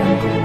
Jungle.